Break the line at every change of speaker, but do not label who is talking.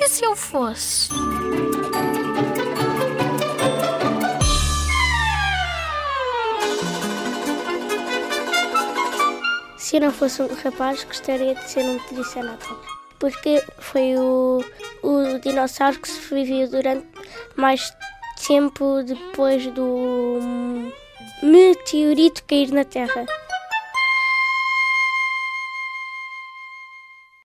E se eu fosse?
Se eu não fosse um rapaz, gostaria de ser um triceratops. Porque foi o, o dinossauro que se viveu durante mais tempo depois do meteorito cair na Terra.